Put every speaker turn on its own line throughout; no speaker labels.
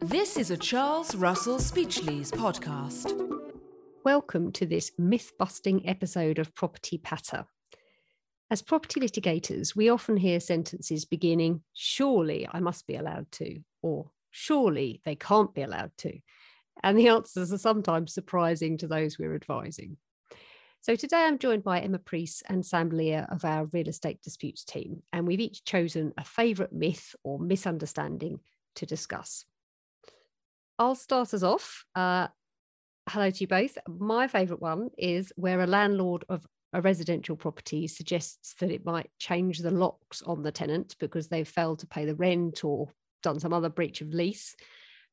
This is a Charles Russell Speechlys podcast.
Welcome to this myth busting episode of Property Patter. As property litigators, we often hear sentences beginning, surely I must be allowed to, or surely they can't be allowed to. And the answers are sometimes surprising to those we're advising. So today I'm joined by Emma Priest and Sam Lear of our real estate disputes team, and we've each chosen a favourite myth or misunderstanding to discuss. I'll start us off. Uh, hello to you both. My favourite one is where a landlord of a residential property suggests that it might change the locks on the tenant because they've failed to pay the rent or done some other breach of lease.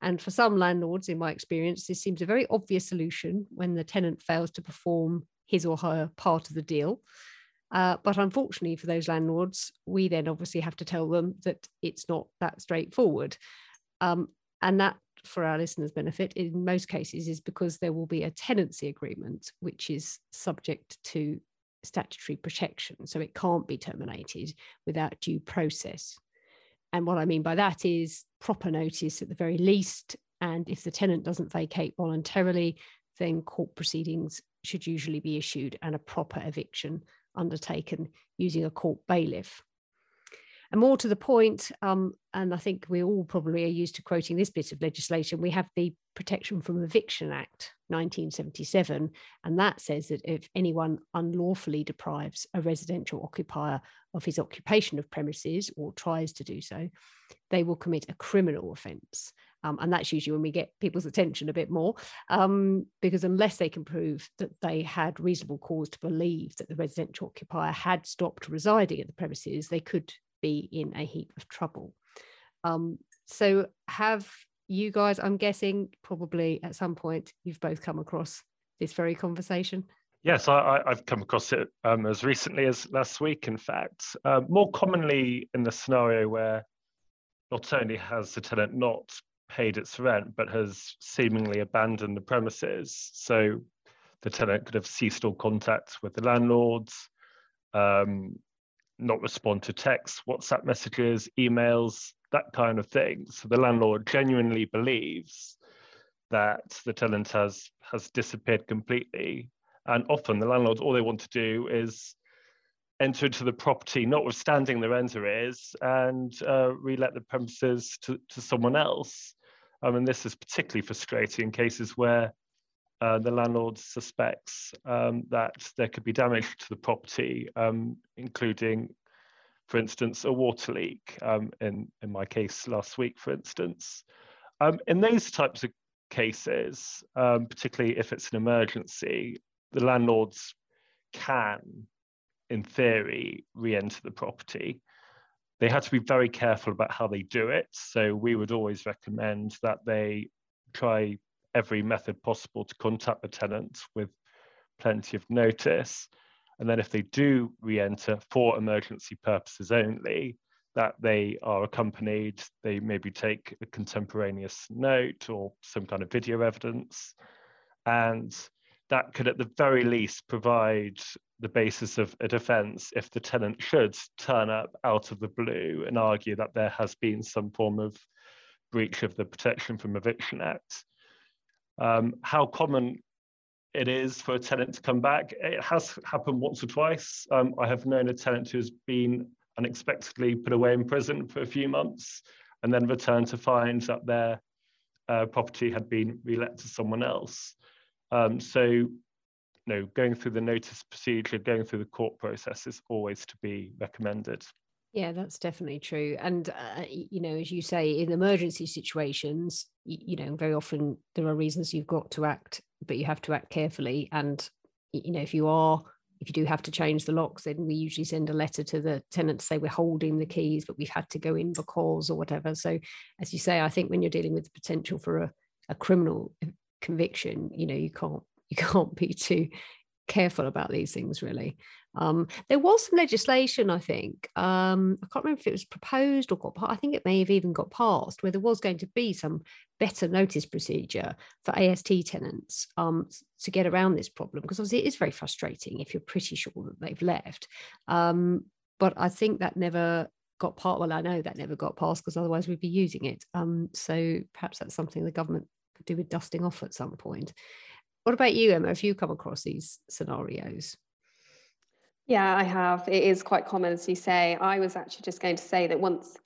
And for some landlords, in my experience, this seems a very obvious solution when the tenant fails to perform his or her part of the deal. Uh, but unfortunately for those landlords, we then obviously have to tell them that it's not that straightforward. Um, and that for our listeners' benefit, in most cases, is because there will be a tenancy agreement which is subject to statutory protection. So it can't be terminated without due process. And what I mean by that is proper notice at the very least. And if the tenant doesn't vacate voluntarily, then court proceedings should usually be issued and a proper eviction undertaken using a court bailiff. And more to the point, um, and I think we all probably are used to quoting this bit of legislation, we have the Protection from Eviction Act 1977. And that says that if anyone unlawfully deprives a residential occupier of his occupation of premises or tries to do so, they will commit a criminal offence. Um, and that's usually when we get people's attention a bit more, um, because unless they can prove that they had reasonable cause to believe that the residential occupier had stopped residing at the premises, they could be in a heap of trouble. Um, so, have you guys, I'm guessing, probably at some point, you've both come across this very conversation?
Yes, I, have come across it um, as recently as last week, in fact. Uh, more commonly in the scenario where not only has the tenant not paid its rent, but has seemingly abandoned the premises. So the tenant could have ceased all contact with the landlords, um, not respond to texts, WhatsApp messages, emails, that kind of thing. So the landlord genuinely believes that the tenant has has disappeared completely. And often the landlords, all they want to do is enter into the property, notwithstanding the rent arrears, and uh, relet the premises to, to someone else. Um, and this is particularly frustrating in cases where uh, the landlord suspects um, that there could be damage to the property, um, including, for instance, a water leak. Um, in in my case last week, for instance, um, in those types of cases, um, particularly if it's an emergency, the landlords can, in theory, re-enter the property. They have to be very careful about how they do it. So we would always recommend that they try every method possible to contact the tenant with plenty of notice. And then if they do re-enter for emergency purposes only, that they are accompanied, they maybe take a contemporaneous note or some kind of video evidence. And that could at the very least provide the basis of a defense if the tenant should turn up out of the blue and argue that there has been some form of breach of the Protection from Eviction Act um, how common it is for a tenant to come back. It has happened once or twice. Um, I have known a tenant who's been unexpectedly put away in prison for a few months and then returned to find that their uh, property had been relet to someone else. Um, so, you know, going through the notice procedure, going through the court process is always to be recommended.
Yeah, that's definitely true. And, uh, you know, as you say, in emergency situations, you, you know, very often there are reasons you've got to act, but you have to act carefully. And, you know, if you are, if you do have to change the locks, then we usually send a letter to the tenant to say we're holding the keys, but we've had to go in because or whatever. So, as you say, I think when you're dealing with the potential for a, a criminal conviction, you know, you can't you can't be too careful about these things really um, there was some legislation, I think. Um, I can't remember if it was proposed or got. I think it may have even got passed, where there was going to be some better notice procedure for AST tenants um, to get around this problem, because obviously it is very frustrating if you're pretty sure that they've left. Um, but I think that never got part. Well, I know that never got passed because otherwise we'd be using it. Um, so perhaps that's something the government could do with dusting off at some point. What about you, Emma? Have you come across these scenarios?
Yeah, I have. It is quite common, as you say. I was actually just going to say that once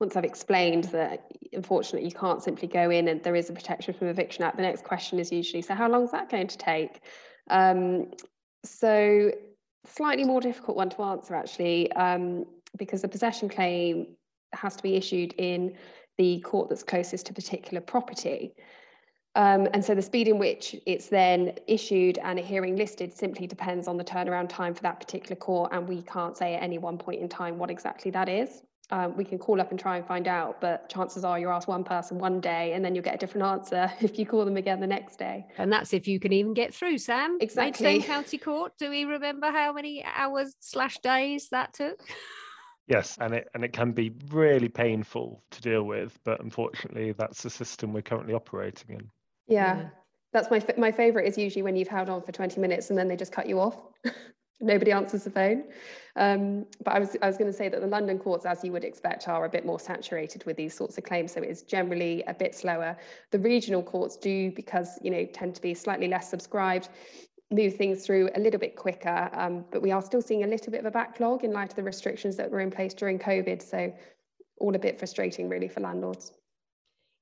once I've explained that unfortunately you can't simply go in and there is a protection from eviction act, the next question is usually, so how long is that going to take? Um, so slightly more difficult one to answer actually, um, because the possession claim has to be issued in the court that's closest to particular property. Um, and so the speed in which it's then issued and a hearing listed simply depends on the turnaround time for that particular court. And we can't say at any one point in time what exactly that is. Um, we can call up and try and find out, but chances are you ask one person one day and then you'll get a different answer if you call them again the next day.
And that's if you can even get through, Sam.
Exactly.
Maidstone County Court. Do we remember how many hours slash days that took?
Yes, and it and it can be really painful to deal with, but unfortunately, that's the system we're currently operating in.
Yeah. yeah. That's my my favorite is usually when you've held on for 20 minutes and then they just cut you off. Nobody answers the phone. Um, but I was I was going to say that the London courts, as you would expect, are a bit more saturated with these sorts of claims, so it is generally a bit slower. The regional courts do because you know tend to be slightly less subscribed move things through a little bit quicker, um, but we are still seeing a little bit of a backlog in light of the restrictions that were in place during COVID. So all a bit frustrating really for landlords.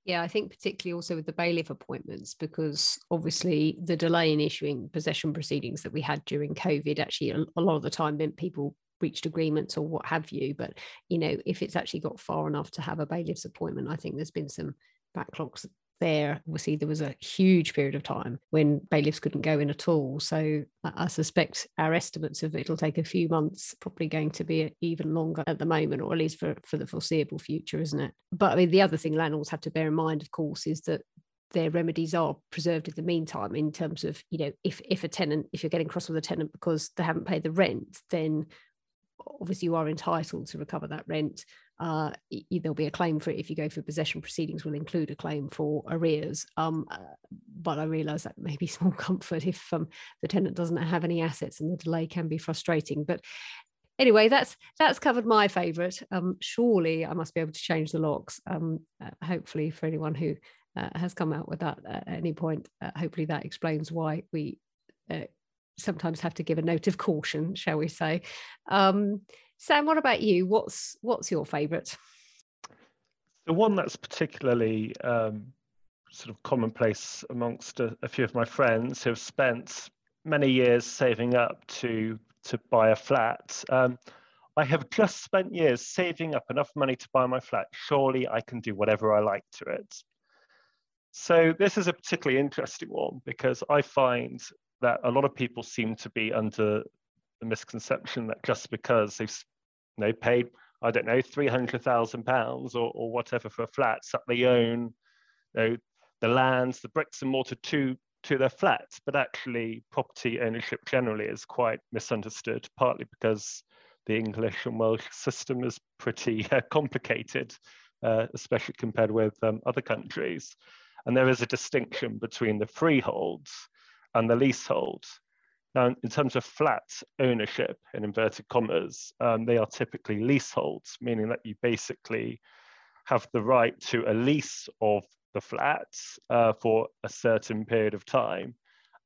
Yeah, I think particularly also with the bailiff appointments, because obviously the delay in issuing possession proceedings that we had during COVID actually a, lot of the time meant people reached agreements or what have you. But you know, if it's actually got far enough to have a bailiff's appointment, I think there's been some backlogs there. Obviously, there was a huge period of time when bailiffs couldn't go in at all. So I suspect our estimates of it'll take a few months, probably going to be even longer at the moment, or at least for, for the foreseeable future, isn't it? But I mean, the other thing landlords have to bear in mind, of course, is that their remedies are preserved in the meantime in terms of you know if if a tenant if you're getting cross with a tenant because they haven't paid the rent then obviously you are entitled to recover that rent. Uh, there'll be a claim for it if you go for possession proceedings will include a claim for arrears. Um, uh, but I realise that may be small comfort if um, the tenant doesn't have any assets and the delay can be frustrating. But anyway, that's that's covered my favourite. Um, surely I must be able to change the locks. Um, uh, hopefully, for anyone who uh, has come out with that at any point, uh, hopefully that explains why we uh, sometimes have to give a note of caution, shall we say. Sam, what about you? What's what's your favourite?
The one that's particularly um, sort of commonplace amongst a, a, few of my friends who have spent many years saving up to to buy a flat. Um, I have just spent years saving up enough money to buy my flat. Surely I can do whatever I like to it. So this is a particularly interesting one because I find that a lot of people seem to be under the misconception that just because they've know, paid, I don't know, three hundred thousand pounds or or whatever for flats that they own, you know, the lands, the bricks and mortar to to their flats, but actually property ownership generally is quite misunderstood, partly because the English and Welsh system is pretty uh, complicated, uh, especially compared with um, other countries. And there is a distinction between the freeholds and the leasehold. Now, in terms of flat ownership, in inverted commas, um, they are typically leaseholds, meaning that you basically have the right to a lease of the flats uh, for a certain period of time.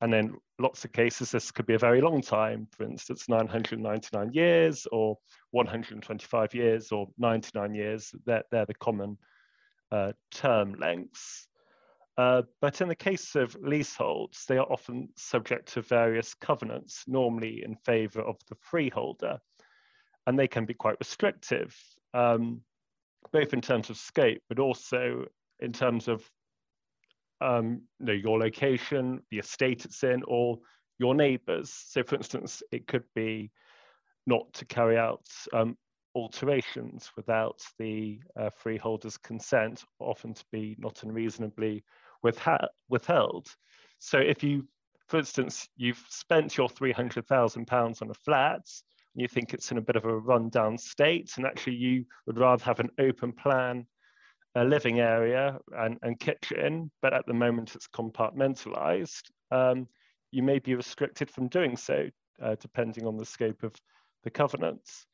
And then lots of cases, this could be a very long time, for instance, 999 years or 125 years or 99 years. They're, they're the common uh, term lengths. Uh, but in the case of leaseholds, they are often subject to various covenants, normally in favour of the freeholder, and they can be quite restrictive, um, both in terms of scope, but also in terms of um, you know, your location, the estate it's in, or your neighbours. So, for instance, it could be not to carry out um, alterations without the uh, freeholder's consent, often to be not unreasonably withheld. So if you, for instance, you've spent your £300,000 on a flat, and you think it's in a bit of a rundown state, and actually you would rather have an open plan a living area and, and kitchen, but at the moment it's compartmentalized, um, you may be restricted from doing so, uh, depending on the scope of the covenants.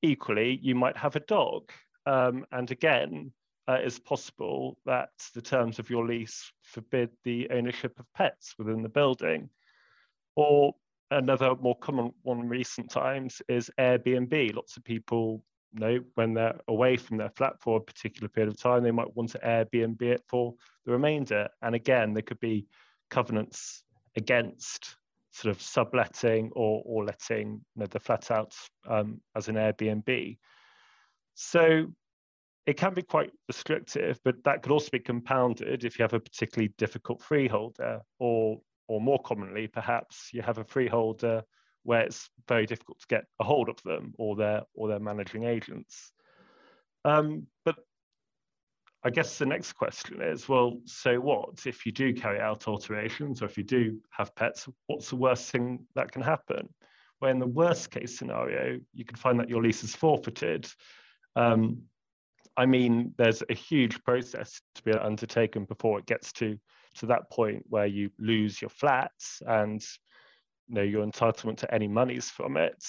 equally, you might have a dog. Um, and again, uh, it's possible that the terms of your lease forbid the ownership of pets within the building. Or another more common one recent times is Airbnb. Lots of people know when they're away from their flat for a particular period of time, they might want to Airbnb it for the remainder. And again, there could be covenants against sort of subletting or, or letting you know, the flat out um, as an Airbnb. So it can be quite restrictive, but that could also be compounded if you have a particularly difficult freeholder, or, or more commonly, perhaps you have a freeholder where it's very difficult to get a hold of them or their or their managing agents. Um, but I guess the next question is, well, so what if you do carry out alterations or if you do have pets? What's the worst thing that can happen? Well, in the worst case scenario, you can find that your lease is forfeited. Um, I mean, there's a huge process to be undertaken before it gets to to that point where you lose your flats and you know your entitlement to any monies from it.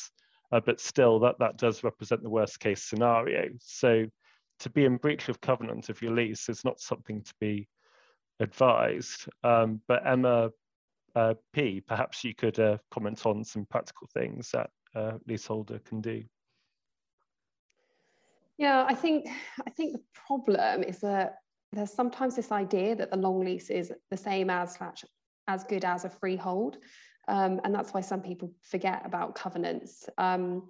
Uh, but still, that that does represent the worst case scenario. So, to be in breach of covenant of your lease is not something to be advised. Um, but Emma uh, P, perhaps you could uh, comment on some practical things that a leaseholder can do.
Yeah, I think I think the problem is that there's sometimes this idea that the long lease is the same as slash as good as a freehold, um, and that's why some people forget about covenants. Um,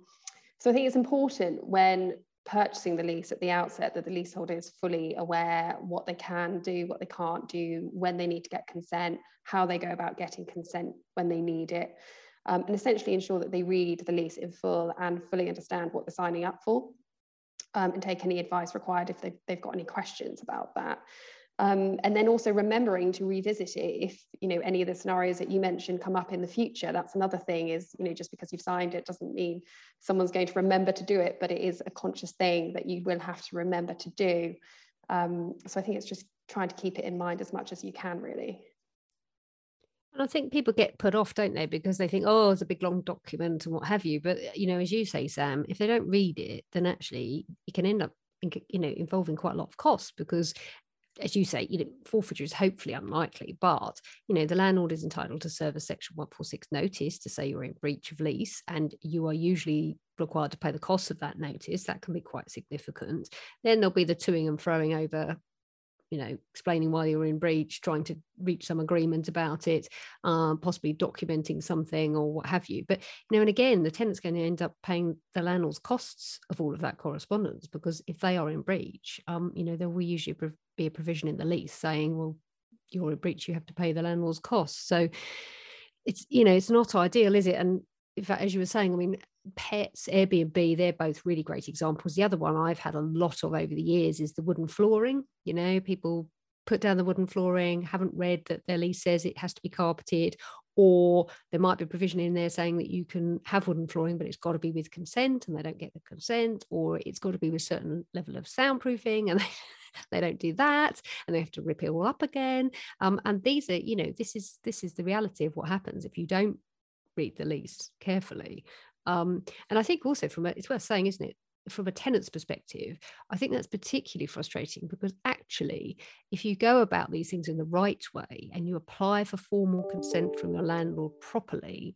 so I think it's important when purchasing the lease at the outset that the leaseholder is fully aware what they can do, what they can't do, when they need to get consent, how they go about getting consent when they need it, um, and essentially ensure that they read the lease in full and fully understand what they're signing up for um, and take any advice required if they've, they've got any questions about that. Um, and then also remembering to revisit it if you know any of the scenarios that you mentioned come up in the future. That's another thing is you know just because you've signed it doesn't mean someone's going to remember to do it but it is a conscious thing that you will have to remember to do. Um, so i think it's just trying to keep it in mind as much as you can really
and I think people get put off, don't they, because they think, oh, it's a big long document and what have you. But you know, as you say, Sam, if they don't read it, then actually it can end up, you know, involving quite a lot of cost because, as you say, you know, forfeiture is hopefully unlikely, but you know, the landlord is entitled to serve a Section One Four Six notice to say you're in breach of lease, and you are usually required to pay the cost of that notice. That can be quite significant. Then there'll be the toing and froing over you know, explaining why you were in breach, trying to reach some agreement about it, um, possibly documenting something or what have you. But you know, and again, the tenant's going to end up paying the landlord's costs of all of that correspondence because if they are in breach, um, you know, there will usually be a provision in the lease saying, well, you're in breach, you have to pay the landlord's costs. So it's you know, it's not ideal, is it? And in fact, as you were saying, I mean, pets, Airbnb, they're both really great examples. The other one I've had a lot of over the years is the wooden flooring. You know, people put down the wooden flooring, haven't read that their lease says it has to be carpeted, or there might be provision in there saying that you can have wooden flooring, but it's got to be with consent and they don't get the consent, or it's got to be with certain level of soundproofing and they, they don't do that and they have to rip it all up again. Um, and these are, you know, this is this is the reality of what happens if you don't read the lease carefully. Um, and I think also from a, it's worth saying, isn't it? From a tenant's perspective, I think that's particularly frustrating because actually, if you go about these things in the right way and you apply for formal consent from your landlord properly,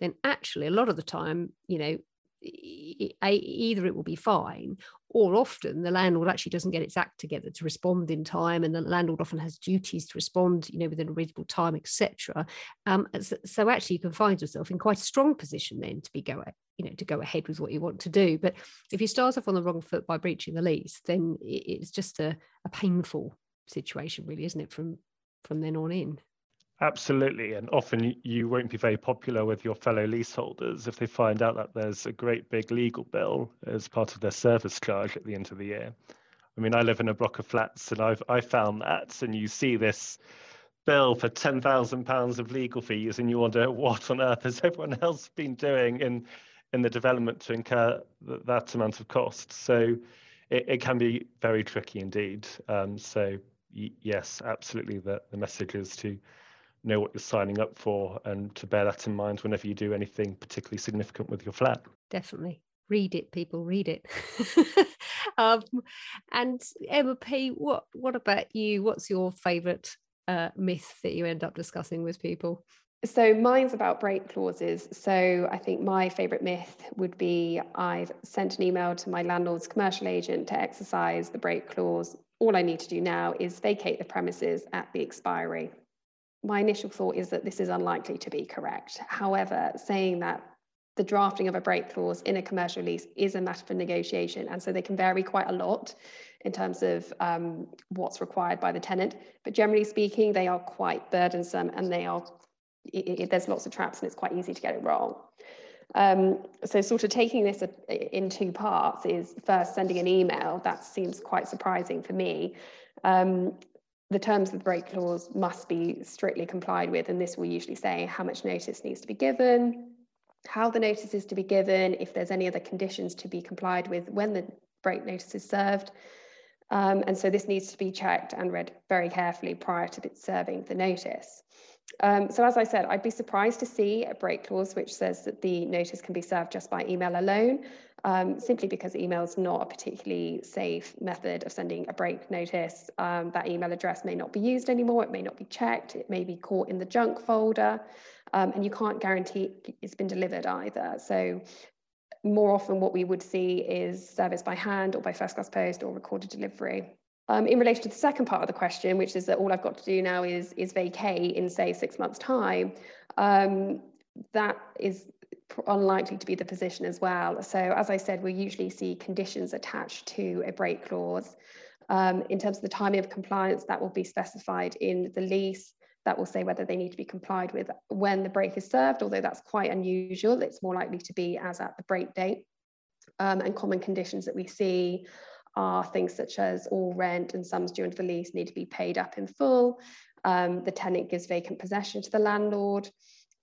then actually, a lot of the time, you know, either it will be fine or often the landlord actually doesn't get its act together to respond in time and the landlord often has duties to respond you know within a reasonable time etc um, so, actually you can find yourself in quite a strong position then to be go you know to go ahead with what you want to do. But if you start off on the wrong foot by breaching the lease then it's just a, a painful situation really isn't it from from then on in
Absolutely. And often you won't be very popular with your fellow leaseholders if they find out that there's a great big legal bill as part of their service charge at the end of the year. I mean, I live in a block of flats and I've I found that and you see this bill for ten thousand pounds of legal fees and you wonder what on earth has everyone else been doing in in the development to incur th- that amount of cost. So it, it can be very tricky indeed. Um, so y- yes, absolutely the, the message is to know what you're signing up for and to bear that in mind whenever you do anything particularly significant with your flat.
Definitely. read it people read it um, and emma p what what about you what's your favorite uh, myth that you end up discussing with people
so mine's about break clauses. So I think my favourite myth would be I've sent an email to my landlord's commercial agent to exercise the break clause. All I need to do now is vacate the premises at the expiry. My initial thought is that this is unlikely to be correct. However, saying that the drafting of a break clause in a commercial lease is a matter for negotiation. And so they can vary quite a lot in terms of um, what's required by the tenant. But generally speaking, they are quite burdensome and they are, it, it, there's lots of traps and it's quite easy to get it wrong. Um, so sort of taking this in two parts is first sending an email. That seems quite surprising for me. Um, the terms of the break clause must be strictly complied with, and this will usually say how much notice needs to be given, how the notice is to be given, if there's any other conditions to be complied with when the break notice is served. Um, and so this needs to be checked and read very carefully prior to serving the notice. Um, so as I said, I'd be surprised to see a break clause which says that the notice can be served just by email alone, um, simply because email is not a particularly safe method of sending a break notice. Um, that email address may not be used anymore, it may not be checked, it may be caught in the junk folder um, and you can't guarantee it's been delivered either. So more often what we would see is service by hand or by first class post or recorded delivery. Um, in relation to the second part of the question, which is that all I've got to do now is, is vacate in say six months time, um, that is unlikely to be the position as well. So as I said, we usually see conditions attached to a break clause. Um, in terms of the timing of compliance, that will be specified in the lease that will say whether they need to be complied with when the break is served, although that's quite unusual. It's more likely to be as at the break date. Um, and common conditions that we see are things such as all rent and sums due under the lease need to be paid up in full. Um, the tenant gives vacant possession to the landlord,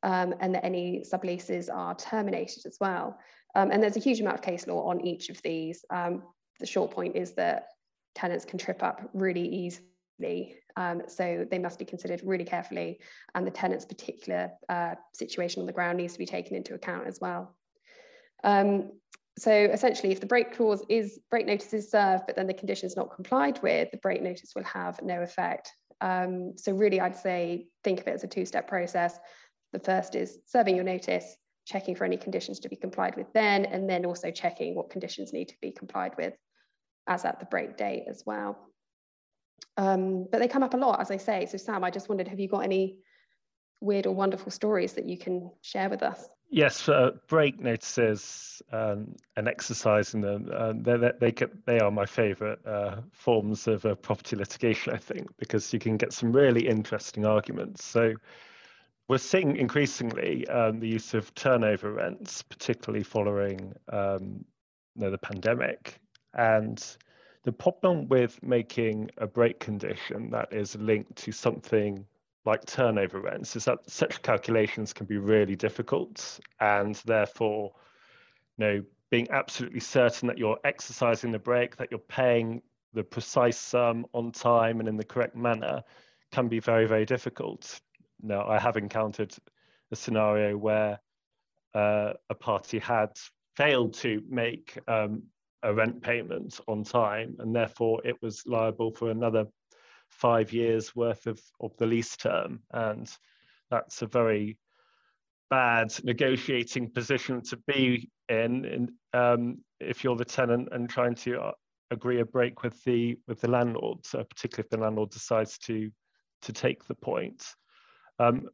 um, and that any subleases are terminated as well. Um, and there's a huge amount of case law on each of these. Um, the short point is that tenants can trip up really easily um, so they must be considered really carefully, and the tenant's particular uh, situation on the ground needs to be taken into account as well. Um, so essentially, if the break clause is break notice is served, but then the condition is not complied with, the break notice will have no effect. Um, so really, I'd say think of it as a two-step process. The first is serving your notice, checking for any conditions to be complied with then, and then also checking what conditions need to be complied with as at the break date as well. Um, but they come up a lot, as I say. So, Sam, I just wondered have you got any weird or wonderful stories that you can share with us?
Yes, uh, break notices um, and exercising them, uh, they, they, they are my favourite uh, forms of uh, property litigation, I think, because you can get some really interesting arguments. So we're seeing increasingly um, the use of turnover rents, particularly following um, you know, the pandemic. And the problem with making a break condition that is linked to something like turnover rents is that such calculations can be really difficult and therefore you know being absolutely certain that you're exercising the break that you're paying the precise sum on time and in the correct manner can be very very difficult now i have encountered a scenario where uh, a party had failed to make um, a rent payment on time, and therefore it was liable for another five years worth of, of the lease term. And that's a very bad negotiating position to be in, in um, if you're the tenant and trying to uh, agree a break with the with the landlord, so particularly if the landlord decides to to take the point. Um,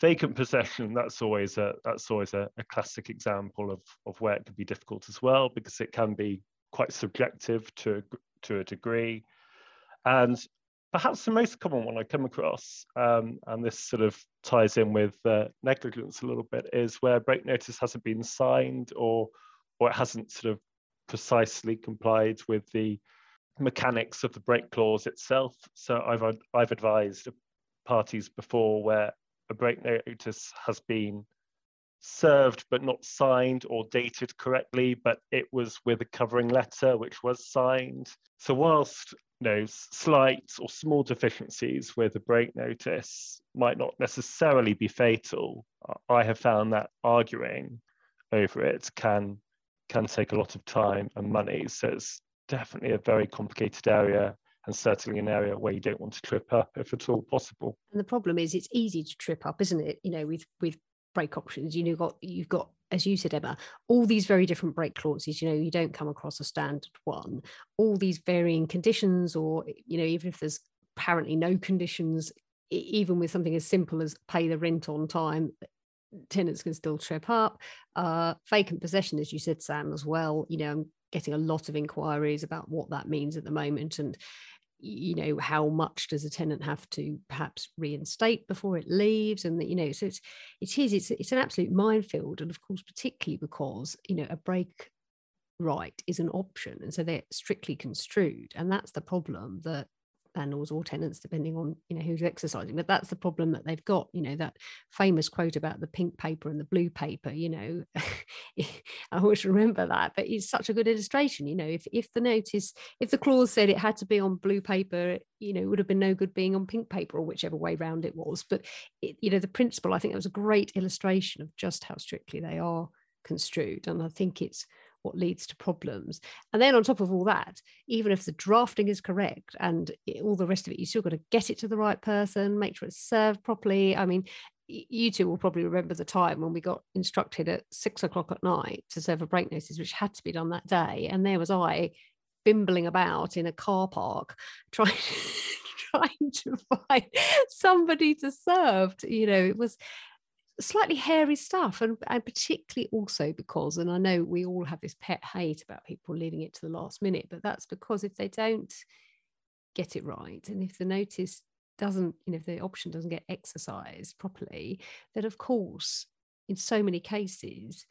vacant possession that's always a that's always a, a, classic example of of where it can be difficult as well because it can be quite subjective to to a degree. And perhaps the most common one i come across um, and this sort of ties in with uh, negligence a little bit is where break notice hasn't been signed or or it hasn't sort of precisely complied with the mechanics of the break clause itself. So i've i've advised parties before where a break notice has been served but not signed or dated correctly, but it was with a covering letter which was signed. So whilst you know, slight or small deficiencies with a break notice might not necessarily be fatal, I have found that arguing over it can can take a lot of time and money. So it's definitely a very complicated area and certainly an area where you don't want to trip up if at all possible.
And the problem is it's easy to trip up, isn't it? You know, with with break options, you know, got you've got as you said, Emma, all these very different break clauses, you know, you don't come across a standard one, all these varying conditions, or, you know, even if there's apparently no conditions, even with something as simple as pay the rent on time, tenants can still trip up. Uh, vacant possession, as you said, Sam, as well. You know, I'm getting a lot of inquiries about what that means at the moment. And you know how much does a tenant have to perhaps reinstate before it leaves? And that, you know so it's it is it's it's an absolute minefield. And of course particularly because you know a break right is an option. And so they're strictly construed. And that's the problem that landlords or tenants, depending on you know who's exercising. But that's the problem that they've got. You know that famous quote about the pink paper and the blue paper. You know, I always remember that. But it's such a good illustration. You know, if if the notice, if the clause said it had to be on blue paper, you know, it would have been no good being on pink paper or whichever way round it was. But it, you know, the principle, I think, that was a great illustration of just how strictly they are construed, and I think it's what leads to problems. And then on top of all that, even if the drafting is correct and all the rest of it, you still got to get it to the right person, make sure it's served properly. I mean, you two will probably remember the time when we got instructed at six o'clock at night to serve a break notice, which had to be done that day. And there was I bimbling about in a car park trying trying to find somebody to serve you know it was slightly hairy stuff and, and particularly also because and i know we all have this pet hate about people leaving it to the last minute but that's because if they don't get it right and if the notice doesn't you know if the option doesn't get exercised properly then of course in so many cases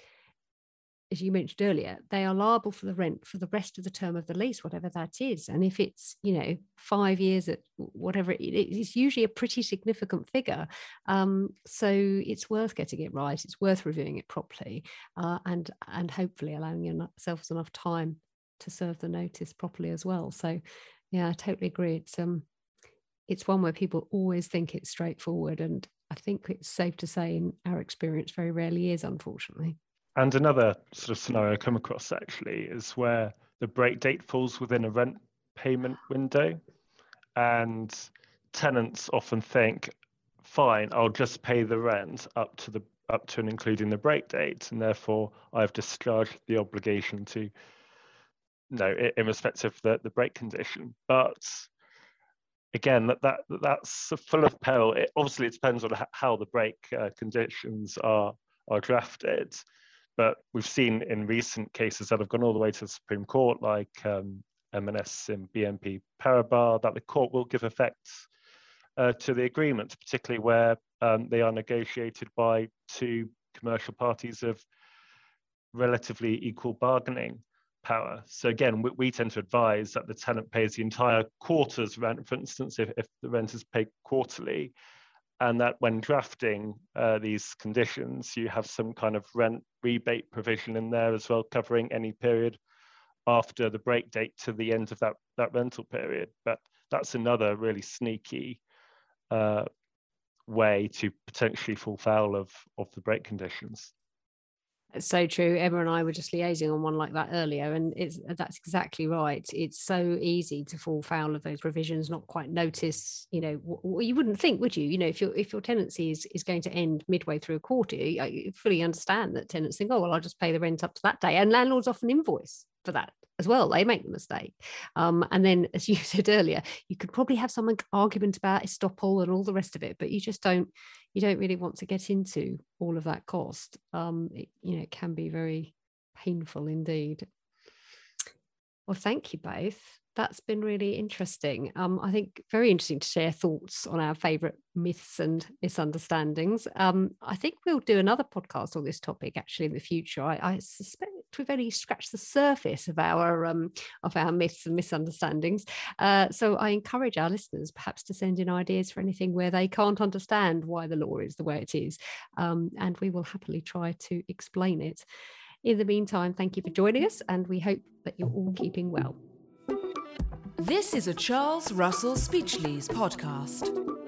as you mentioned earlier, they are liable for the rent for the rest of the term of the lease, whatever that is. And if it's, you know, five years at whatever it is, it's usually a pretty significant figure. Um, so it's worth getting it right. It's worth reviewing it properly, uh, and and hopefully allowing yourselves enough time to serve the notice properly as well. So, yeah, I totally agree. It's um, it's one where people always think it's straightforward, and I think it's safe to say, in our experience, very rarely is, unfortunately.
And another sort of scenario I come across actually is where the break date falls within a rent payment window. And tenants often think, fine, I'll just pay the rent up to the up to and including the break date, and therefore I've discharged the obligation to you no, in respect of the, the break condition. But again, that, that that's full of peril. It obviously it depends on how the break uh, conditions are are drafted. But we've seen in recent cases that have gone all the way to the Supreme Court, like um, M&S and BNP Paribas, that the court will give effect uh, to the agreement, particularly where um, they are negotiated by two commercial parties of relatively equal bargaining power. So again, we, we, tend to advise that the tenant pays the entire quarter's rent, for instance, if, if the rent is paid quarterly, and that when drafting uh, these conditions, you have some kind of rent rebate provision in there as well, covering any period after the break date to the end of that, that rental period. But that's another really sneaky uh, way to potentially fall foul of, of the break conditions.
It's so true. Emma and I were just liaising on one like that earlier, and it's uh, that's exactly right. It's so easy to fall foul of those provisions, not quite notice. You know, you wouldn't think, would you? You know, if your if your tenancy is is going to end midway through a quarter, you fully understand that tenants think, oh well, I'll just pay the rent up to that day, and landlords often invoice for that as well. They make the mistake. Um, and then, as you said earlier, you could probably have some argument about estoppel and all the rest of it, but you just don't you don't really want to get into all of that cost. Um, it, you know, it can be very painful indeed. Well, thank you both that's been really interesting. Um, I think very interesting to share thoughts on our favourite myths and misunderstandings. Um, I think we'll do another podcast on this topic actually in the future. I, I suspect we've only scratched the surface of our um, of our myths and misunderstandings. Uh, so I encourage our listeners perhaps to send in ideas for anything where they can't understand why the law is the way it is, um, and we will happily try to explain it. In the meantime, thank you for joining us, and we hope that you're all keeping well.
This is a Charles Russell Speechlys podcast.